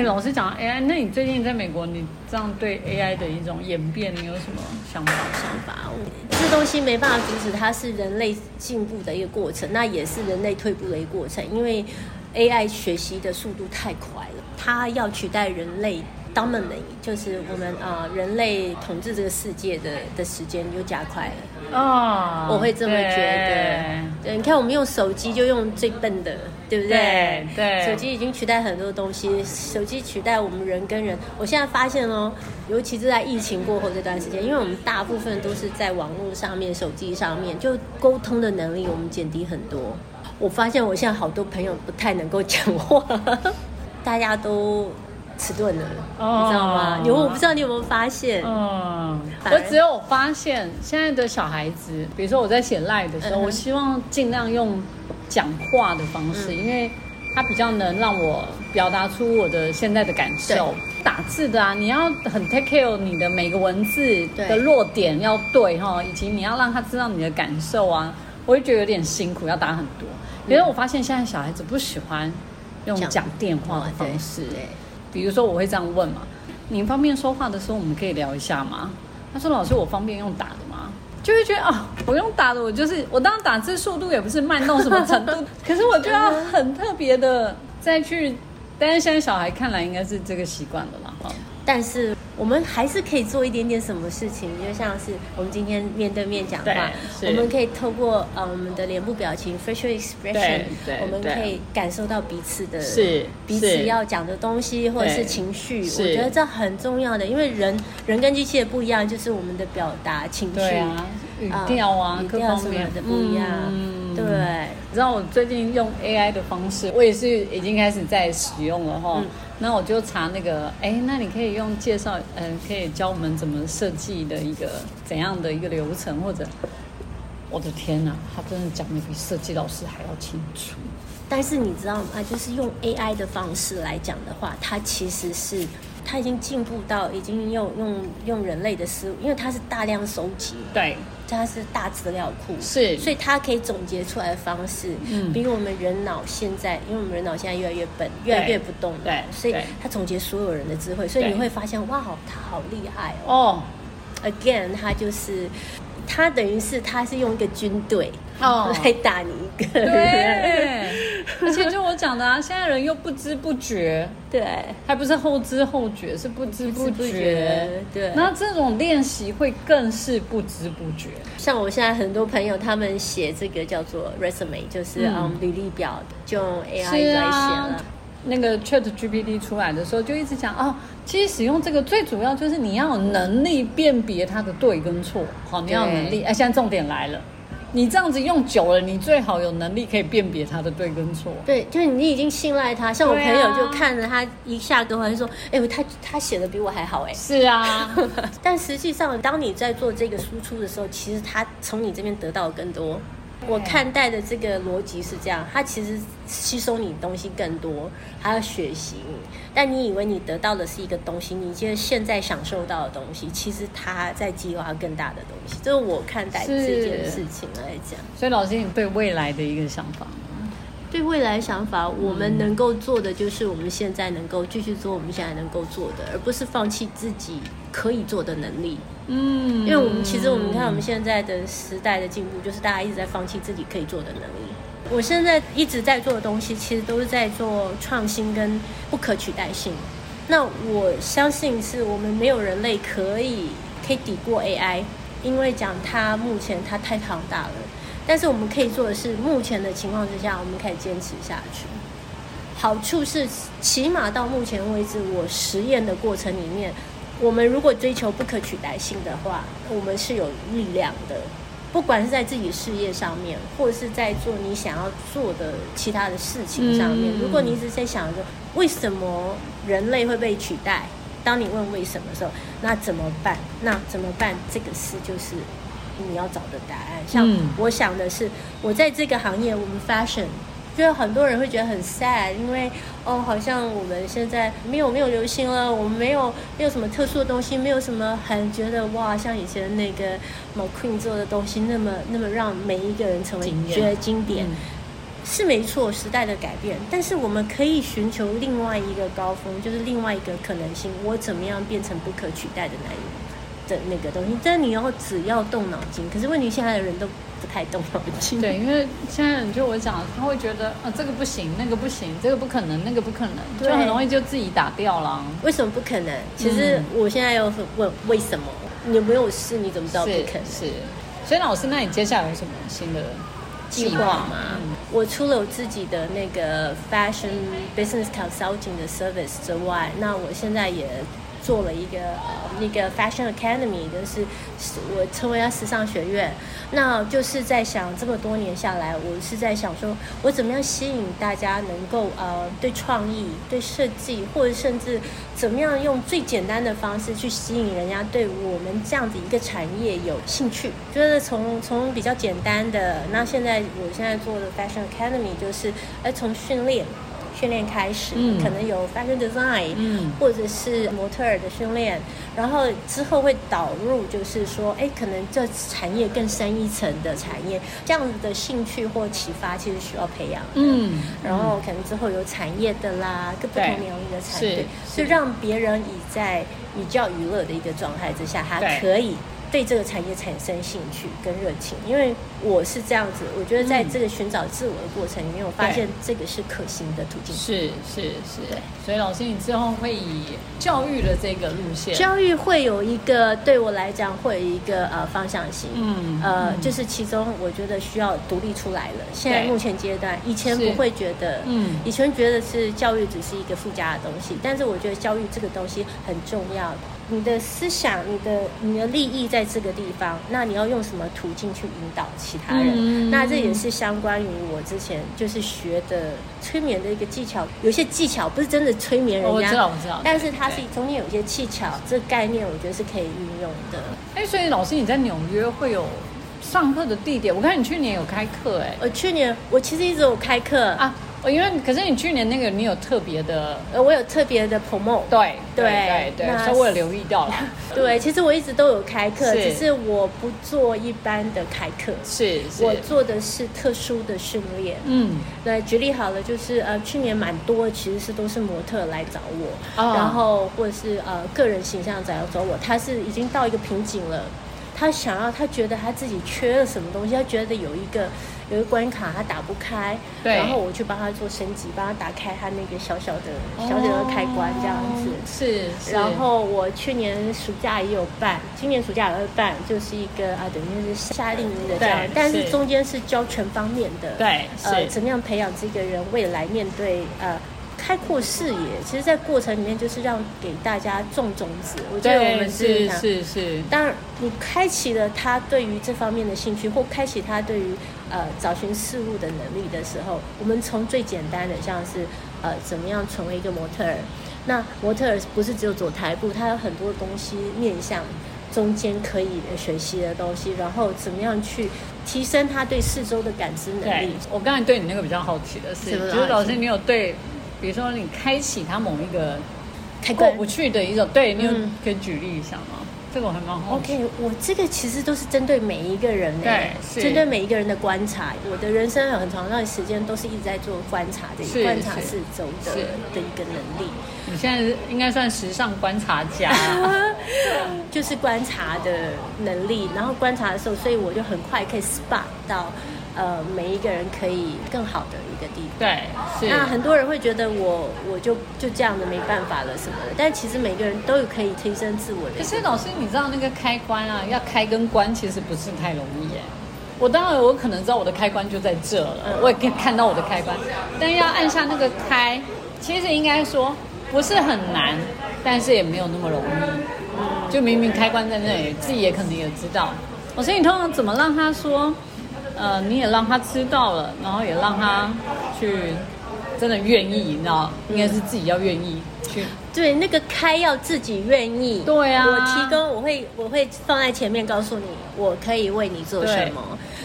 哎，老师讲 AI，那你最近在美国，你这样对 AI 的一种演变，你有什么想法？想法，这东西没办法阻止，它是人类进步的一个过程，那也是人类退步的一个过程，因为 AI 学习的速度太快了，它要取代人类。dominate 就是我们啊，人类统治这个世界的的时间又加快了哦，我会这么觉得。对，你看我们用手机就用最笨的，对不对？对，手机已经取代很多东西，手机取代我们人跟人。我现在发现哦，尤其是在疫情过后这段时间，因为我们大部分都是在网络上面、手机上面，就沟通的能力我们减低很多。我发现我现在好多朋友不太能够讲话，大家都。迟钝了，你知道吗？有我不知道你有没有发现？嗯，我只有发现现在的小孩子，比如说我在写赖的时候，我希望尽量用讲话的方式，因为它比较能让我表达出我的现在的感受。打字的啊，你要很 take care 你的每个文字的落点要对哈，以及你要让他知道你的感受啊，我会觉得有点辛苦，要打很多。因为我发现现在小孩子不喜欢用讲电话的方式。比如说我会这样问嘛，你方便说话的时候我们可以聊一下吗？他说老师我方便用打？就会觉得啊，我用打的我就是我当然打字速度也不是慢到什么程度，可是我就要很特别的再去，但是现在小孩看来应该是这个习惯了啦哈。但是我们还是可以做一点点什么事情，就像是我们今天面对面讲话，我们可以透过呃我们的脸部表情 （facial expression），我们可以感受到彼此的，是彼此要讲的东西或者是情绪。我觉得这很重要的，因为人人跟机器的不一样，就是我们的表达情绪。啊、语调啊、各方面的不一样。嗯对，你知道我最近用 AI 的方式，我也是已经开始在使用了哈。那我就查那个，哎，那你可以用介绍，嗯，可以教我们怎么设计的一个怎样的一个流程，或者，我的天哪，他真的讲的比设计老师还要清楚。但是你知道吗？就是用 AI 的方式来讲的话，它其实是。它已经进步到已经用用用人类的思路，因为它是大量收集，对，它是大资料库，是，所以它可以总结出来的方式，嗯，比我们人脑现在，因为我们人脑现在越来越笨，越来越不动，对，所以它总结所有人的智慧，所以你会发现，哇，他好厉害哦，again，他就是。他等于是，他是用一个军队哦来打你一个，对。而且就我讲的啊，现在人又不知不觉，对，还不是后知后觉，是不知不觉，对。那这种练习会更是不知不觉。像我现在很多朋友，他们写这个叫做 resume，就是嗯履历表，就用 AI 在写了。那个 Chat GPT 出来的时候，就一直讲哦，其实使用这个最主要就是你要有能力辨别它的对跟错，好，你要有能力。哎，现在重点来了，你这样子用久了，你最好有能力可以辨别它的对跟错。对，就是你已经信赖他，像我朋友就看着他一下歌，就说，哎，他他写的比我还好，哎。是啊，但实际上，当你在做这个输出的时候，其实他从你这边得到更多。我看待的这个逻辑是这样，它其实吸收你东西更多，还要学习你。但你以为你得到的是一个东西，你就现在享受到的东西，其实它在计划更大的东西。这是我看待这件事情来讲。所以，老师，你对未来的一个想法？对未来想法，我们能够做的就是我们现在能够继续做我们现在能够做的，而不是放弃自己可以做的能力。嗯，因为我们其实我们看我们现在的时代的进步，就是大家一直在放弃自己可以做的能力。我现在一直在做的东西，其实都是在做创新跟不可取代性。那我相信是我们没有人类可以可以抵过 AI，因为讲它目前它太庞大了。但是我们可以做的是，目前的情况之下，我们可以坚持下去。好处是，起码到目前为止，我实验的过程里面，我们如果追求不可取代性的话，我们是有力量的。不管是在自己事业上面，或者是在做你想要做的其他的事情上面，如果你一直在想着为什么人类会被取代，当你问为什么的时候，那怎么办？那怎么办？这个事就是。你要找的答案，像我想的是，我在这个行业，我们 fashion，就很多人会觉得很 sad，因为哦，好像我们现在没有没有流行了，我们没有没有什么特殊的东西，没有什么很觉得哇，像以前那个 McQueen 做的东西那么那么让每一个人成为觉得经典。是没错，时代的改变，但是我们可以寻求另外一个高峰，就是另外一个可能性，我怎么样变成不可取代的男人的那个东西？但你要只要动脑筋，可是问题现在的人都不太动脑筋。对，因为现在就我讲，他会觉得啊，这个不行，那个不行，这个不可能，那个不可能，就很容易就自己打掉了。为什么不可能？其实我现在又问为什么？你没有试，你怎么知道不可能？是，所以老师，那你接下来有什么新的？计划吗？我除了我自己的那个 fashion business consulting 的 service 之外，那我现在也。做了一个呃那个 Fashion Academy，就是我称为它时尚学院。那就是在想这么多年下来，我是在想说，我怎么样吸引大家能够呃对创意、对设计，或者甚至怎么样用最简单的方式去吸引人家对我们这样子一个产业有兴趣。就是从从比较简单的，那现在我现在做的 Fashion Academy 就是哎从训练。训练开始，可能有 fashion design，或者是模特儿的训练，然后之后会导入，就是说，哎，可能这产业更深一层的产业，这样子的兴趣或启发，其实需要培养。嗯，然后可能之后有产业的啦，各不同领域的产业，就让别人以在比较娱乐的一个状态之下，他可以。对这个产业产生兴趣跟热情，因为我是这样子，我觉得在这个寻找自我的过程里面，我发现这个是可行的途径。是是是，对。所以老师，你之后会以教育的这个路线，教育会有一个对我来讲会有一个呃方向性，嗯呃，就是其中我觉得需要独立出来了。现在目前阶段，以前不会觉得，嗯，以前觉得是教育只是一个附加的东西，但是我觉得教育这个东西很重要。你的思想，你的你的利益在这个地方，那你要用什么途径去引导其他人？那这也是相关于我之前就是学的催眠的一个技巧。有些技巧不是真的催眠人家，我知道，我知道。但是它是中间有一些技巧，这个概念我觉得是可以运用的。哎，所以老师你在纽约会有上课的地点？我看你去年有开课，哎，我去年我其实一直有开课啊。哦，因为可是你去年那个你有特别的，呃，我有特别的 promo，对对对，所以我有留意到了。对，其实我一直都有开课，只是我不做一般的开课，是我做的是特殊的训练。嗯，对，举例好了，就是呃，去年蛮多其实是都是模特来找我，然后或者是呃个人形象找要找我，他是已经到一个瓶颈了，他想要，他觉得他自己缺了什么东西，他觉得有一个。有个关卡他打不开，然后我去帮他做升级，帮他打开他那个小小的、小小的开关这样子。是，然后我去年暑假也有办，今年暑假也会办，就是一个啊，等于是夏令营的这样，但是中间是教全方面的，对，呃，怎么样培养这个人未来面对呃。开阔视野，其实，在过程里面就是让给大家种种子。我觉得我们是是是。当然，你开启了他对于这方面的兴趣，或开启他对于呃找寻事物的能力的时候，我们从最简单的，像是呃怎么样成为一个模特儿。那模特儿不是只有走台步，他有很多东西面向中间可以学习的东西，然后怎么样去提升他对四周的感知能力。我刚才对你那个比较好奇的是，就是老师，你有对。比如说，你开启他某一个开过不去的一种，对你有可以举例一下吗？这个我还蛮好。OK，我这个其实都是针对每一个人的，针对每一个人的观察。我的人生很长一段时间都是一直在做观察的，观察四周的的一个能力。你现在应该算时尚观察家，就是观察的能力。然后观察的时候，所以我就很快可以 spot 到。呃，每一个人可以更好的一个地方。对，是那很多人会觉得我我就就这样的没办法了什么的，但其实每个人都有可以提升自我的。可是老师，你知道那个开关啊，要开跟关其实不是太容易耶。我当然我可能知道我的开关就在这了，我也可以看到我的开关，但要按下那个开，其实应该说不是很难，但是也没有那么容易。就明明开关在那里，自己也可能也知道。老师，你通常怎么让他说？呃，你也让他知道了，然后也让他去真的愿意，你知道，应该是自己要愿意去。对，那个开要自己愿意。对啊，我提供，我会我会放在前面告诉你，我可以为你做什么。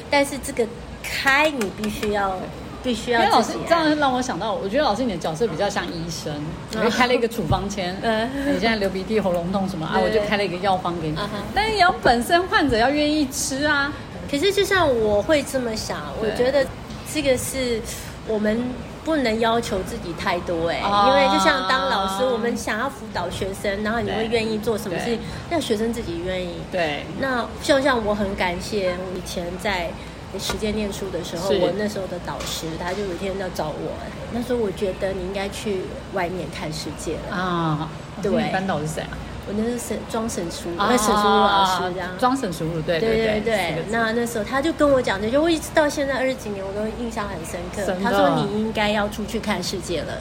但是这个开，你必须要必须要。因为老师这样让我想到，我觉得老师你的角色比较像医生，我开了一个处方签。嗯，你现在流鼻涕、喉咙痛什么啊？我就开了一个药方给你。但是要本身患者要愿意吃啊。可是，就像我会这么想，我觉得这个是我们不能要求自己太多哎、哦因为就像当老师，我们想要辅导学生，然后你会对愿意做什么事情，让学生自己愿意。对，那就像我很感谢我以前在实践念书的时候，我那时候的导师，他就有一天要找我，那时候我觉得你应该去外面看世界了。啊，对班导是谁啊？我那是沈装沈淑，啊那沈老师这样。装沈淑如，对对对对对，那那时候他就跟我讲这句，我一直到现在二十几年，我都印象很深刻。他说你应该要出去看世界了，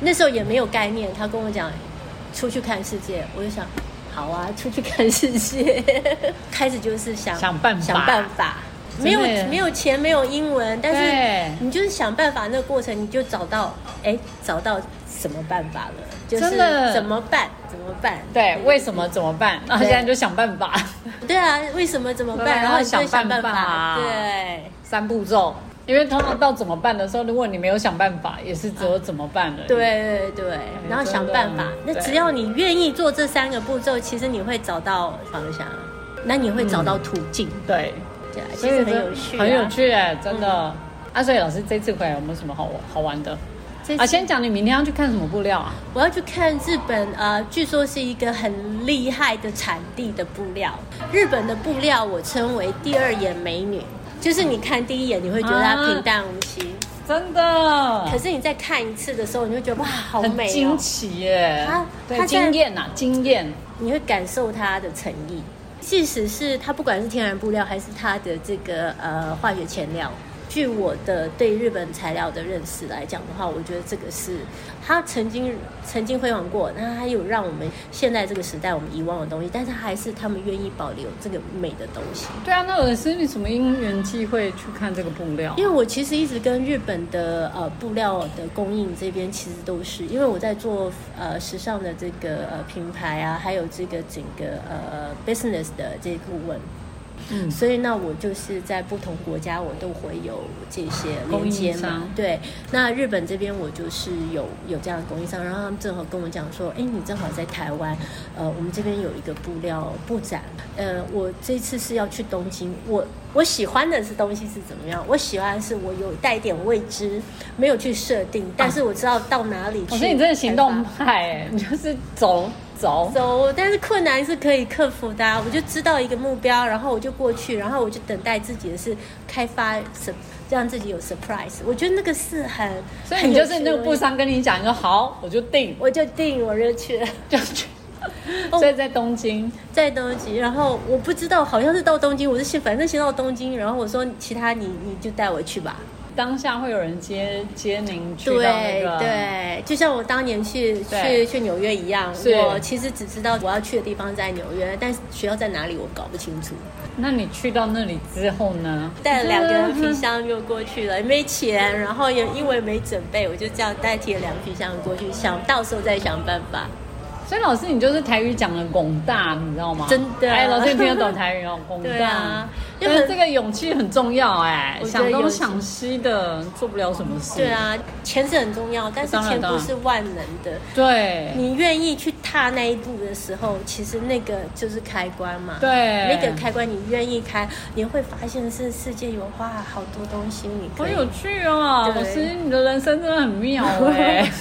那时候也没有概念，他跟我讲出去看世界，我就想，好啊，出去看世界，开始就是想想办法。想办法，没有没有钱，没有英文，但是你就是想办法，那个过程你就找到，哎，找到什么办法了，就是怎么办，怎么办？对，为什么怎么办？然后现在就想办法，对啊，为什么怎么对办？然后你想办法，对。三步骤。因为通常到怎么办的时候，如果你没有想办法，也是只有怎么办了。对对对，然后想办法。那只要你愿意做这三个步骤，其实你会找到方向，那你会找到途径。对，其实很有趣、啊，很有。趣哎，真的。啊，所以老师这次回来有没有什么好好玩的？啊，先讲你明天要去看什么布料啊？我要去看日本，呃，据说是一个很厉害的产地的布料。日本的布料我称为第二眼美女，就是你看第一眼你会觉得它平淡无奇，真的，可是你再看一次的时候，你会觉得哇，好很美惊哦，奇耶。它对它在惊艳呐，惊艳。你会感受它的诚意。即使是它不管是天然布料还是它的这个呃化学前料，据我的对日本材料的认识来讲的话，我觉得这个是它曾经曾经辉煌过，那他有让我们现在这个时代我们遗忘的东西，但是还是他们愿意保留这个美的东西。对啊，那老师你什么因缘际会去看这个布料？因为我其实一直跟日本的呃布料的供应这边其实都是，因为我在做呃时尚的这个呃品牌啊，还有这个整个呃 business 的这个顾问，嗯，所以那我就是在不同国家我都会有这些连接嘛商。对，那日本这边我就是有有这样的供应商，然后他们正好跟我讲说，哎，你正好在台湾，呃，我们这边有一个布料布展，呃，我这次是要去东京，我我喜欢的是东西是怎么样？我喜欢的是我有带一点未知，没有去设定，但是我知道到哪里去。我说你真的行动派哎，你就是走走。走，但是困难是可以克服的、啊。我就知道一个目标，然后我就过去，然后我就等待自己的是开发什，让自己有 surprise。我觉得那个是很，所以你就是那个布商跟你讲，你说好，我就定，我就定我就去了，就去。哦所以在东京，在东京，然后我不知道，好像是到东京，我是先反正先到东京，然后我说其他你你就带我去吧。当下会有人接接您去到那个，对，就像我当年去去去纽约一样，我其实只知道我要去的地方在纽约，但是学校在哪里我搞不清楚。那你去到那里之后呢？带了两个皮箱就过去了，也没钱，然后也因为没准备，我就这样代替了两个皮箱过去，想到时候再想办法。所以老师，你就是台语讲的广大，你知道吗？真的哎，老师你听得懂台语哦，广大。啊因为这个勇气很重要哎，我想东想西的做不了什么事。对，啊，钱是很重要，但是钱不是万能的。对，你愿意去踏那一步的时候，其实那个就是开关嘛。对那个开关你愿意开，你会发现是世界有哇好多东西你可以。好有趣哦，对老师，你的人生真的很妙哎。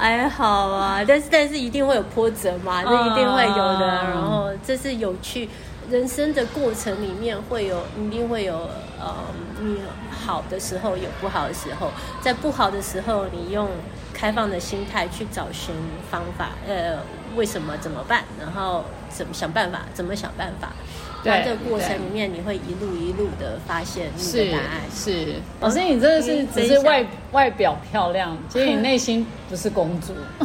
还好啊，但是但是一定会有波折嘛，那一定会有的。嗯然后这是有趣，人生的过程里面会有，一定会有呃，你好的时候有不好的时候，在不好的时候，你用开放的心态去找寻方法，呃，为什么怎么办，然后怎么想办法，怎么想办法。对那这个过程对里面，你会一路一路的发现你是的答案。是，老师你真的是嗯只是外外表漂亮，其实你内心不是公主。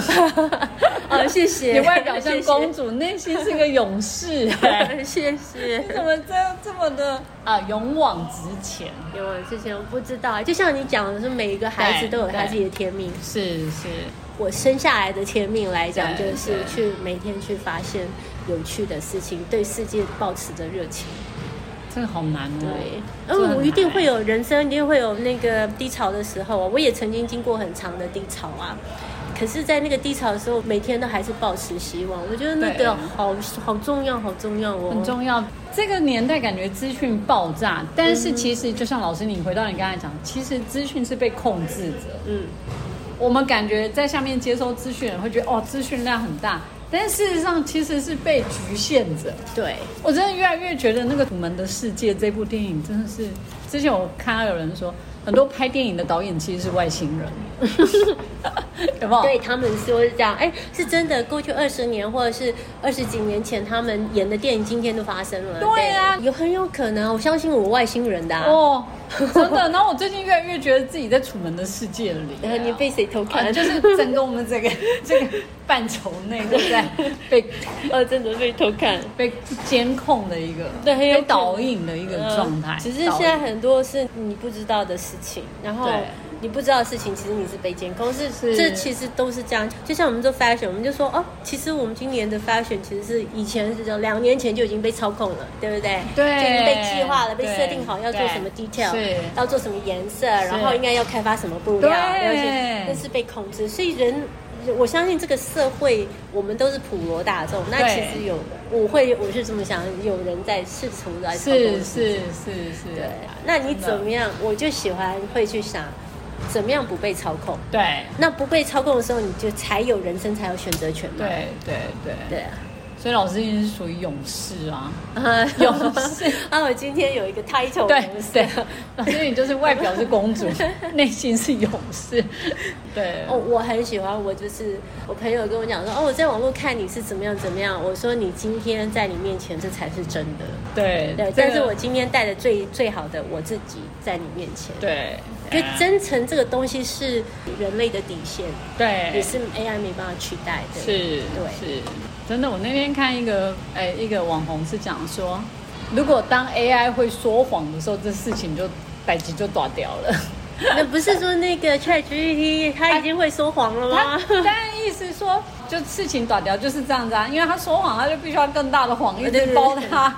哦，谢谢。你外表像公主，主，内心是个勇士哎。谢谢。你怎么这样这么的啊勇往直前？勇往直前我不知道，就像你讲的是，每一个孩子都有他自己的天命。是是，我生下来的天命来讲，就是去每天去发现有趣的事情，对世界保持着热情。这个好难哦。对，嗯，我一定会有人生，一定会有那个低潮的时候啊。我也曾经经过很长的低潮啊。可是，在那个低潮的时候，每天都还是保持希望。我觉得那个好好重要，好重要哦，很重要。这个年代感觉资讯爆炸，但是其实就像老师你回到你刚才讲，其实资讯是被控制着。嗯，我们感觉在下面接收资讯会觉得哦，资讯量很大。但事实上，其实是被局限着。对我真的越来越觉得那个《楚门的世界》这部电影真的是，之前我看到有人说，很多拍电影的导演其实是外星人，有没有？对他们说是这样，哎，是真的。过去二十年或者是二十几年前，他们演的电影今天都发生了。对啊，有很有可能，我相信我外星人的哦。真的，然后我最近越来越觉得自己在《楚门的世界》里，然后你被谁偷看？就是整个我们这个 这个范畴内都在被呃，真的被偷看、被监控的一个，对，被导引的一个状态。只是现在很多是你不知道的事情，然后。你不知道的事情，其实你是被监控，是是这其实都是这样。就像我们做 fashion，我们就说哦，其实我们今年的 fashion 其实是以前是两年前就已经被操控了，对不对？对，就已经被计划了，被设定好要做什么 detail，要做什么颜色，然后应该要开发什么布料，对，那是被控制。所以人，我相信这个社会，我们都是普罗大众。那其实有，我会我是这么想，有人在试图来操控。是是是是。对，那你怎么样？我就喜欢会去想。怎么样不被操控？对，那不被操控的时候，你就才有人生，才有选择权嘛。对对对对啊！所以老师你是属于勇士啊，勇士 啊！我今天有一个 title，对对，老师你就是外表是公主，内心是勇士。对哦，我很喜欢。我就是我朋友跟我讲说，哦，我在网络看你是怎么样怎么样。我说你今天在你面前，这才是真的。对对，但是我今天带的最最好的我自己在你面前。对。因为真诚这个东西是人类的底线，对，也是 AI 没办法取代的。是，对，是，真的。我那天看一个，哎，一个网红是讲说，如果当 AI 会说谎的时候，这事情就百级就断掉了。那不是说那个 ChatGPT 他已经会说谎了吗？当然，意思说就事情断掉就是这样子啊，因为他说谎，他就必须要更大的谎一直包他。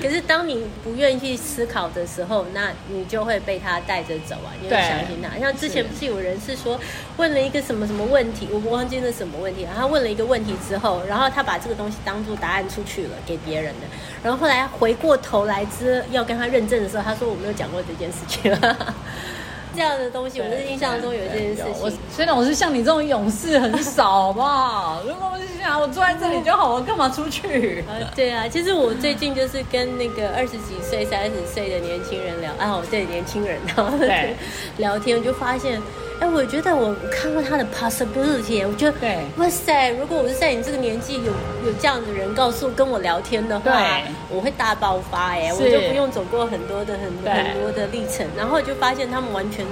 可是当你不愿意去思考的时候，那你就会被他带着走啊！你会相信他。像之前不是有人是说问了一个什么什么问题，我忘记了什么问题。然后问了一个问题之后，然后他把这个东西当做答案出去了给别人的。然后后来回过头来之要跟他认证的时候，他说我没有讲过这件事情。这样的东西，我是印象中有这件事情。虽然我是像你这种勇士很少，好不好？如果我是想我坐在这里就好，我干嘛出去？对啊，其实我最近就是跟那个二十几岁、三十岁的年轻人聊，啊，我对年轻人对 聊天，就发现。哎，我觉得我看过他的 possibility，我觉得，对，哇塞！如果我是在你这个年纪，有有这样的人告诉跟我聊天的话，我会大爆发哎，我就不用走过很多的很很多的历程，然后就发现他们完全。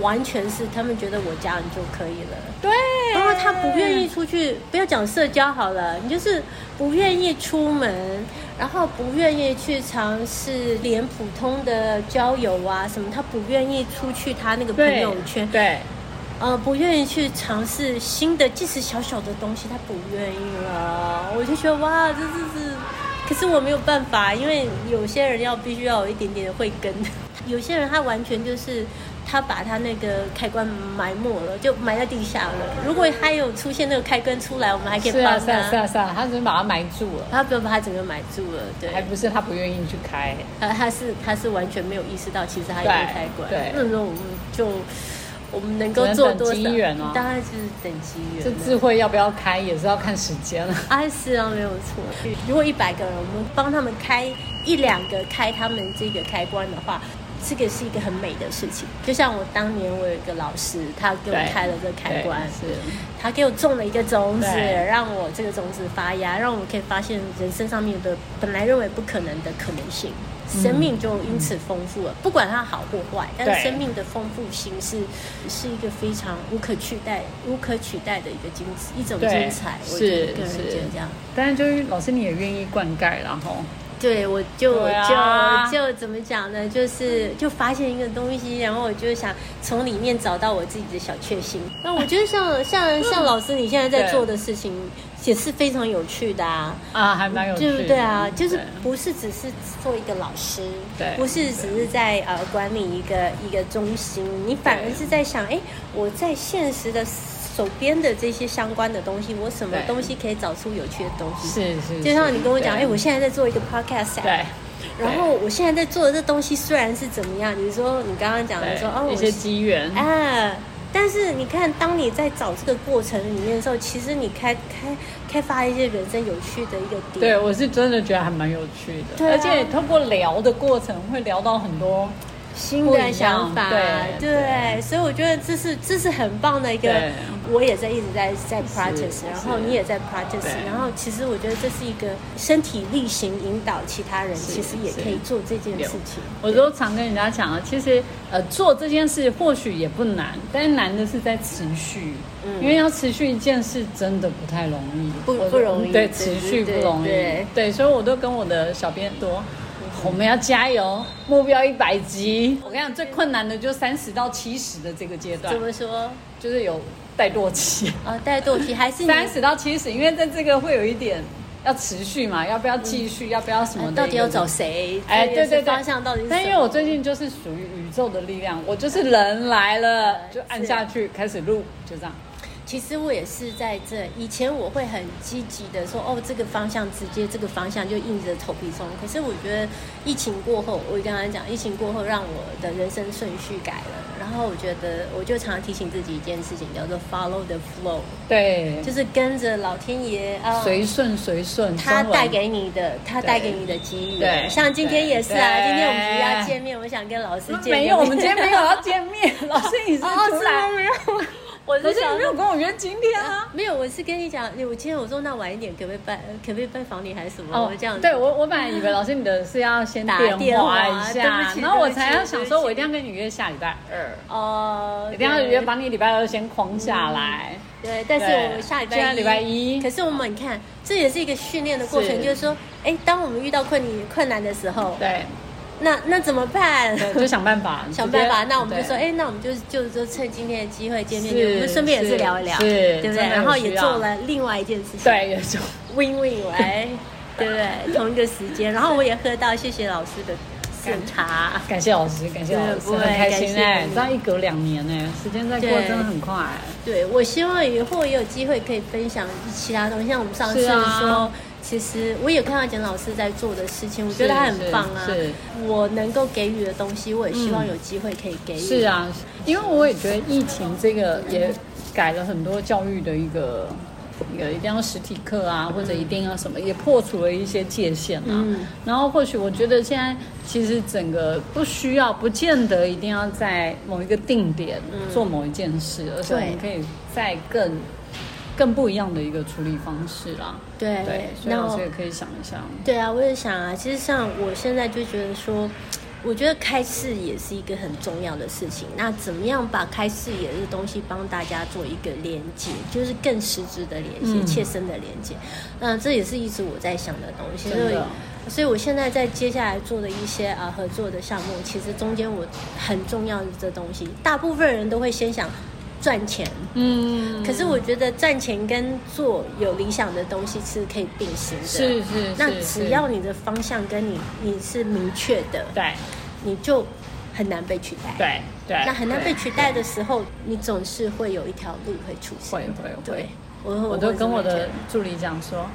完全是他们觉得我家人就可以了，对。然后他不愿意出去，不要讲社交好了，你就是不愿意出门，然后不愿意去尝试连普通的交友啊什么，他不愿意出去他那个朋友圈，对。呃，不愿意去尝试新的，即使小小的东西，他不愿意了。我就觉得哇，这这是，可是我没有办法，因为有些人要必须要有一点点的慧根，有些人他完全就是。他把他那个开关埋没了，就埋在地下了。如果他有出现那个开关出来，我们还可以帮他。是啊是啊是啊，他只是把它埋住了。他不要把它整个埋住了，对。还不是他不愿意去开。他他是他是完全没有意识到，其实他有开关。对。那时候我们就我们能够做多少？当然是等机缘。这智慧要不要开，也是要看时间了。啊 是啊，没有错。如果一百个人，我们帮他们开一两个开他们这个开关的话。这个是一个很美的事情，就像我当年我有一个老师，他给我开了这个开关，是，他给我种了一个种子，让我这个种子发芽，让我们可以发现人生上面的本来认为不可能的可能性，生命就因此丰富了。不管它好或坏，但是生命的丰富性是是一个非常无可取代、无可取代的一个精一种精彩。我个人觉得这样，但是就是老师你也愿意灌溉，然后。对，我就就就怎么讲呢？就是就发现一个东西，然后我就想从里面找到我自己的小确幸。那我觉得像 像像老师你现在在做的事情也是非常有趣的啊啊，还蛮有趣，对不对啊？就是不是只是做一个老师，对，不是只是在呃管理一个一个中心，你反而是在想，哎，我在现实的。手边的这些相关的东西，我什么对东西可以找出有趣的东西？是是，就像你跟我讲，对。哎，我现在在做一个 podcast，对，然后我现在在做的这东西虽然是怎么样，你说你刚刚讲的对。说哦，一些我机缘，啊，但是你看，当你在找这个过程里面的时候，其实你开开开发一些人生有趣的一个点。对我是真的觉得还蛮有趣的，对啊。而且通过聊的过程会聊到很多，新的想法，对对，所以我觉得这是这是很棒的一个，我也在一直在在 practice，然后你也在 practice，然后其实我觉得这是一个身体力行引导其他人，其实也可以做这件事情。我都常跟人家讲啊，其实呃做这件事或许也不难，但是难的是在持续，嗯。因为要持续一件事真的不太容易，不不容易对，持续不容易，对对，所以我都跟我的小编说。我们要加油，目标一百集。我跟你讲，最困难的就三十到七十的这个阶段怎，么说？就是有怠惰期。啊，带惰期还是你 三十到七十，因为在这个会有一点要持续嘛，要不要继续，要不要什么的，呃到底要找？谁？哎，对对对，方向到底是？但因为我最近就是属于宇宙的力量，我就是人来了就按下去开始录，就这样。其实我也是在这以前，我会很积极的说，哦，这个方向直接这个方向就硬着头皮冲。可是我觉得疫情过后，我刚刚讲，疫情过后让我的人生顺序改了。然后我觉得，我就常常提醒自己一件事情，叫做 follow the flow，对，就是跟着老天爷啊。随顺随顺，他带给你的，他带给你的机遇，对像今天也是啊，今天我们要见面，我想跟老师见面。没有，我们今天没有要见面，老师你是？突然，没有，我可是你没有跟我约今天啊。没有，我是跟你讲，我今天我说那晚一点可不可以拜，可不可以拜访你还是什么？我这样对我我本来以为老师你的是要先打电电话话一下然后我才要想说，我一定要跟你约下礼拜二，哦，一定要对约把你礼拜二先框下来。对，但是对我下礼拜现在礼拜一可是我们你看，这也是一个训练的过程，就是说，哎，当我们遇到困难困难的时候，对，那那怎么办？对就想办法，想办法，那我们就说，对哎，那我们就就就趁今天的机会见面，就我们顺便也是聊一聊，是对不对？然后也做了另外一件事情，对，有种 win win 来，对不对？同一个时间，然后我也喝到谢谢老师的圣茶，感谢老师，感谢老师，很开心哎、这样一隔两年哎、时间在过对真的很快、对我希望以后也有机会可以分享其他东西，像我们上次是啊。说。其实我也看到简老师在做的事情，我觉得他很棒啊。我能够给予的东西，我也希望有机会可以给予。是啊，因为我也觉得疫情这个也改了很多教育的一个一个一定要实体课啊，或者一定要什么，也破除了一些界限啊。嗯然后或许我觉得现在其实整个不需要，不见得一定要在某一个定点做某一件事，而是我们可以再更更不一样的一个处理方式啦。对对，所以那老师也可以想一想。对啊，我也想啊。其实像我现在就觉得说，我觉得开视野是一个很重要的事情。那怎么样把开视野这个东西帮大家做一个连接，就是更实质的连接、嗯切身的连接？那这也是一直我在想的东西。所以所以我现在在接下来做的一些啊合作的项目，其实中间我很重要的这东西，大部分人都会先想赚钱。嗯，可是我觉得赚钱跟做有理想的东西是可以并行的。是是，那只要你的方向跟你你是明确的，对你就很难被取代。，对对，那很难被取代的时候，你总是会有一条路会出现。会会会，我我都跟我的助理讲说，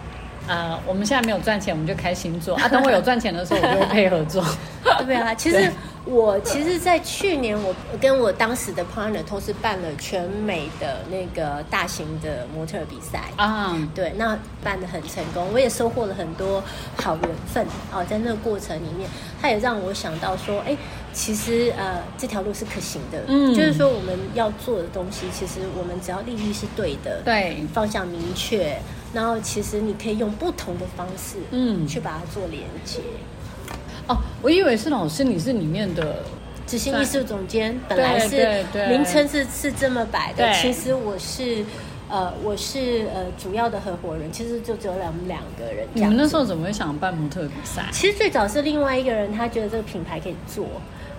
呃，我们现在没有赚钱，我们就开心做 啊。等我有赚钱的时候，我就会配合做。对啊？其实我其实，在去年我跟我当时的 partner 同时办了全美的那个大型的模特比赛。啊，对，那办的很成功，我也收获了很多好缘分哦。在那个过程里面，他也让我想到说，哎，其实呃这条路是可行的，嗯。就是说我们要做的东西，其实我们只要利益是对的，对，方向明确，然后其实你可以用不同的方式，嗯。去把它做连接。哦，我以为是老师，你是里面的，执行艺术总监本来是名称是是这么摆的，其实我是呃我是呃主要的合伙人，其实就只有我们两个人。你们那时候怎么会想办模特比赛？其实最早是另外一个人，他觉得这个品牌可以做，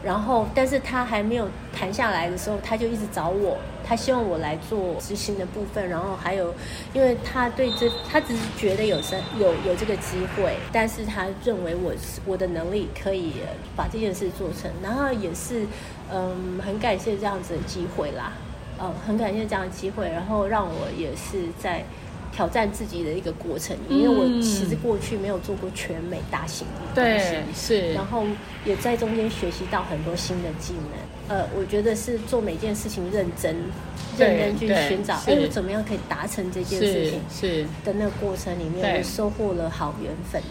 然后但是他还没有谈下来的时候，他就一直找我，他希望我来做执行的部分，然后还有，因为他对这他只是觉得有生有有这个机会，但是他认为我是我的能力可以把这件事做成，然后也是嗯很感谢这样子的机会啦。呃，很感谢这样的机会，然后让我也是在挑战自己的一个过程，因为我其实过去没有做过全美大型的东西对，是然，后也在中间学习到很多新的技能。呃，我觉得是做每件事情认真、认真去寻找，哎，我怎么样可以达成这件事情是，的那个过程里面，我收获了好缘分。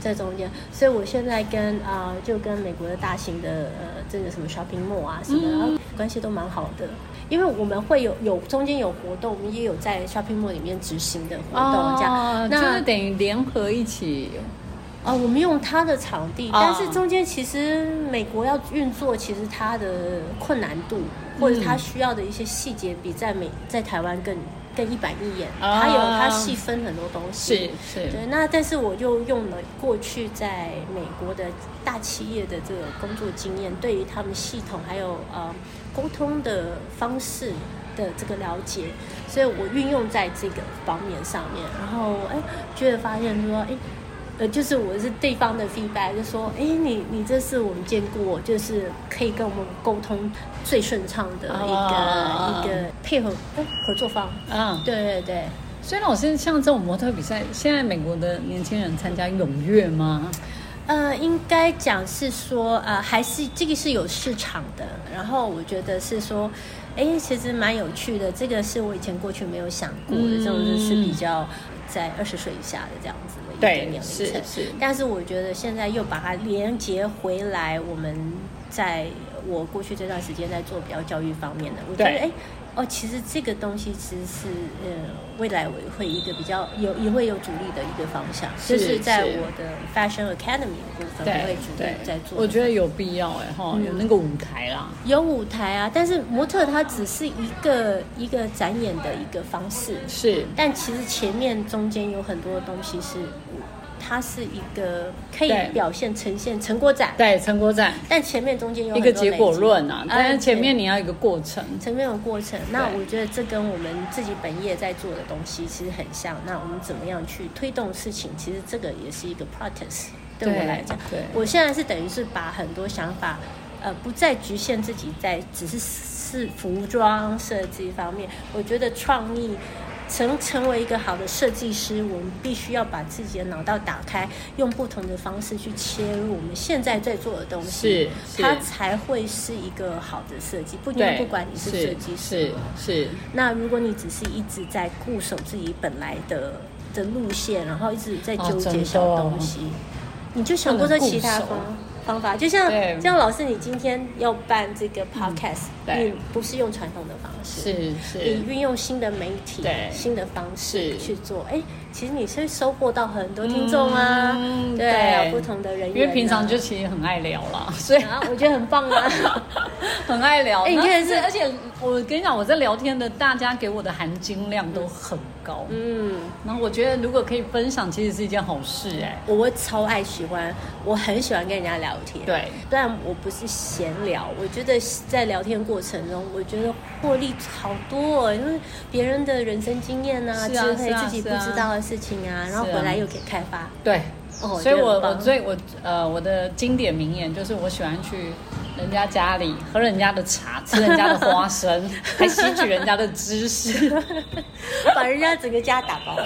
在中间，所以我现在跟啊、就跟美国的大型的呃，这个什么 shopping mall 啊什么，嗯然后关系都蛮好的。因为我们会有有中间有活动，我们也有在 shopping mall 里面执行的活动，这样。哦，那就是等于联合一起，啊，我们用它的场地，啊但是中间其实美国要运作，其实它的困难度或者它需要的一些细节，比在美在台湾更更一板一眼。啊它有它细分很多东西。是，对，那但是我又用了过去在美国的大企业的这个工作经验，对于他们系统还有呃沟通的方式的这个了解，所以我运用在这个方面上面，然后哎，觉得发现说哎。呃，就是我是对方的 feedback，就说，哎，你你这是我们见过，就是可以跟我们沟通最顺畅的一个、啊一个配合哎合作方。啊，对对对，所以老师像这种模特比赛，现在美国的年轻人参加踊跃吗？呃，应该讲是说，呃，还是这个是有市场的。然后我觉得是说，哎，其实蛮有趣的。这个是我以前过去没有想过的，嗯这种是比较在二十岁以下的这样子的一个对年龄是层。是但是我觉得现在又把它连接回来，我们在我过去这段时间在做比较教育方面的，我觉得对哎。哦，其实这个东西其实是呃，未来我会一个比较有也会有主力的一个方向，是就是在我的 Fashion Academy 的部分，我会主力在做。我觉得有必要哎哈，嗯有那个舞台啦。有舞台啊，但是模特它只是一个一个展演的一个方式，是，但其实前面中间有很多东西是，它是一个可以表现呈现成果展，对成果展但前面中间有一个结果论啊，但是前面你要一个过程。前面有过程，那我觉得这跟我们自己本业在做的东西其实很像。那我们怎么样去推动事情？其实这个也是一个 practice。对我来讲，对我现在是等于是把很多想法，呃，不再局限自己在只是是服装设计方面。我觉得创意成成为一个好的设计师，我们必须要把自己的脑袋打开，用不同的方式去切入我们现在在做的东西，是是。它才会是一个好的设计。不不管你是设计师是是。那如果你只是一直在固守自己本来的的路线，然后一直在纠结小东西，你就想过在其他方方法。就像对。像老师，你今天要办这个 podcast，、对。你不是用传统的方式，是是。你，运用新的媒体、新的方式去做，哎，其实你是收获到很多听众啊，嗯对，不同的人因为平常就其实很爱聊啦，所以啊，我觉得很棒啊。很爱聊。哎你看是而且我跟你讲，我在聊天的大家给我的含金量都很高。嗯。然后我觉得如果可以分享，其实是一件好事哎。我超爱喜欢，我很喜欢跟人家聊天。对，虽然我不是闲聊，我觉得在聊天过程中，我觉得获利好多、哦，因为别人的人生经验啊、是啊智慧、是啊自己不知道的事情啊，然后回来又可以开发。对，哦所以我我最我呃我的经典名言就是我喜欢去人家家里喝人家的茶，吃人家的花生，还吸取人家的知识，把人家整个家打包。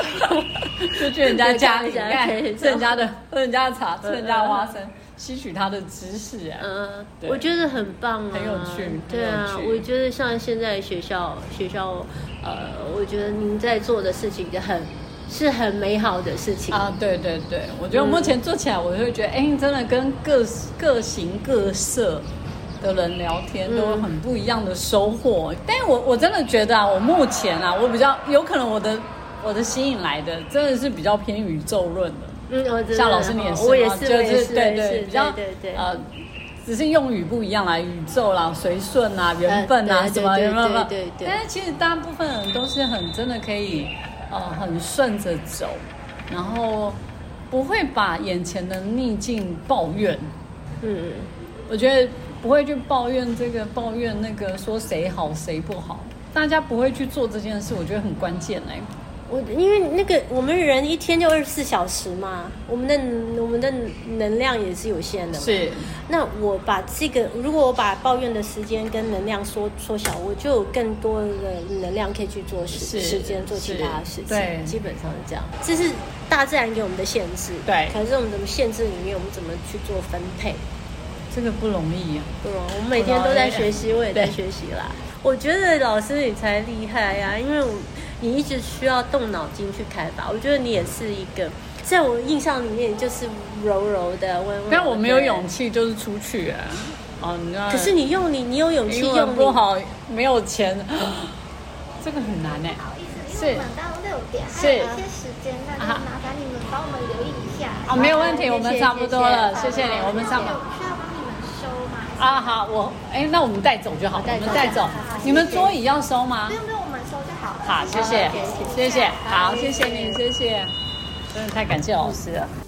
就去人家家里对看吃人家的喝人家的茶，吃人家的花生，吸取他的知识啊。嗯，对。我觉得很棒啊，很有趣很对啊我觉得像现在学校学校，呃，我觉得您在做的事情就很是很美好的事情。啊，对对对，我觉得目前做起来，我就会觉得，哎、真的跟各各形各色的人聊天，都有很不一样的收获。但是我我真的觉得啊，我目前啊，我比较有可能我的我的吸引来的，真的是比较偏宇宙论的。嗯，我知道像老师你也是吗，我也是，就是，对对比较对对对，呃，只是用语不一样啦，宇宙啦、随顺啊、缘分啊、什么什么对对但是其实大部分人都是很真的可以呃很顺着走，然后不会把眼前的逆境抱怨。嗯，我觉得不会去抱怨这个抱怨那个，说谁好谁不好，大家不会去做这件事，我觉得很关键哎、我因为那个我们人一天就二十四小时嘛，我们的我们的能量也是有限的。是。那我把这个，如果我把抱怨的时间跟能量缩缩小，我就有更多的能量可以去做时时间做其他的事情。对，基本上是这样。这是大自然给我们的限制。对。可是我们怎么限制里面，我们怎么去做分配？这个不容易啊，不容易。我每天都在学习，我也在学习啦。我觉得老师你才厉害呀，因为我。你一直需要动脑筋去开发，我觉得你也是一个，在我印象里面就是柔柔的、温温。但我没有勇气，就是出去啊。哦，你知道可是你用你，你有勇气用不好，没有钱，这个很难哎。不好意思，因为我们到六点还有一些时间，那就麻烦你们帮我们留意一下。啊，没有问题，我们差不多了，谢谢你，我们上。啊，好，我哎，那我们带走就好，我们带走。你们桌椅要收吗？不用不用，我们收就好了。好，谢谢，谢谢，好，谢谢你，谢谢，真的太感谢老师了。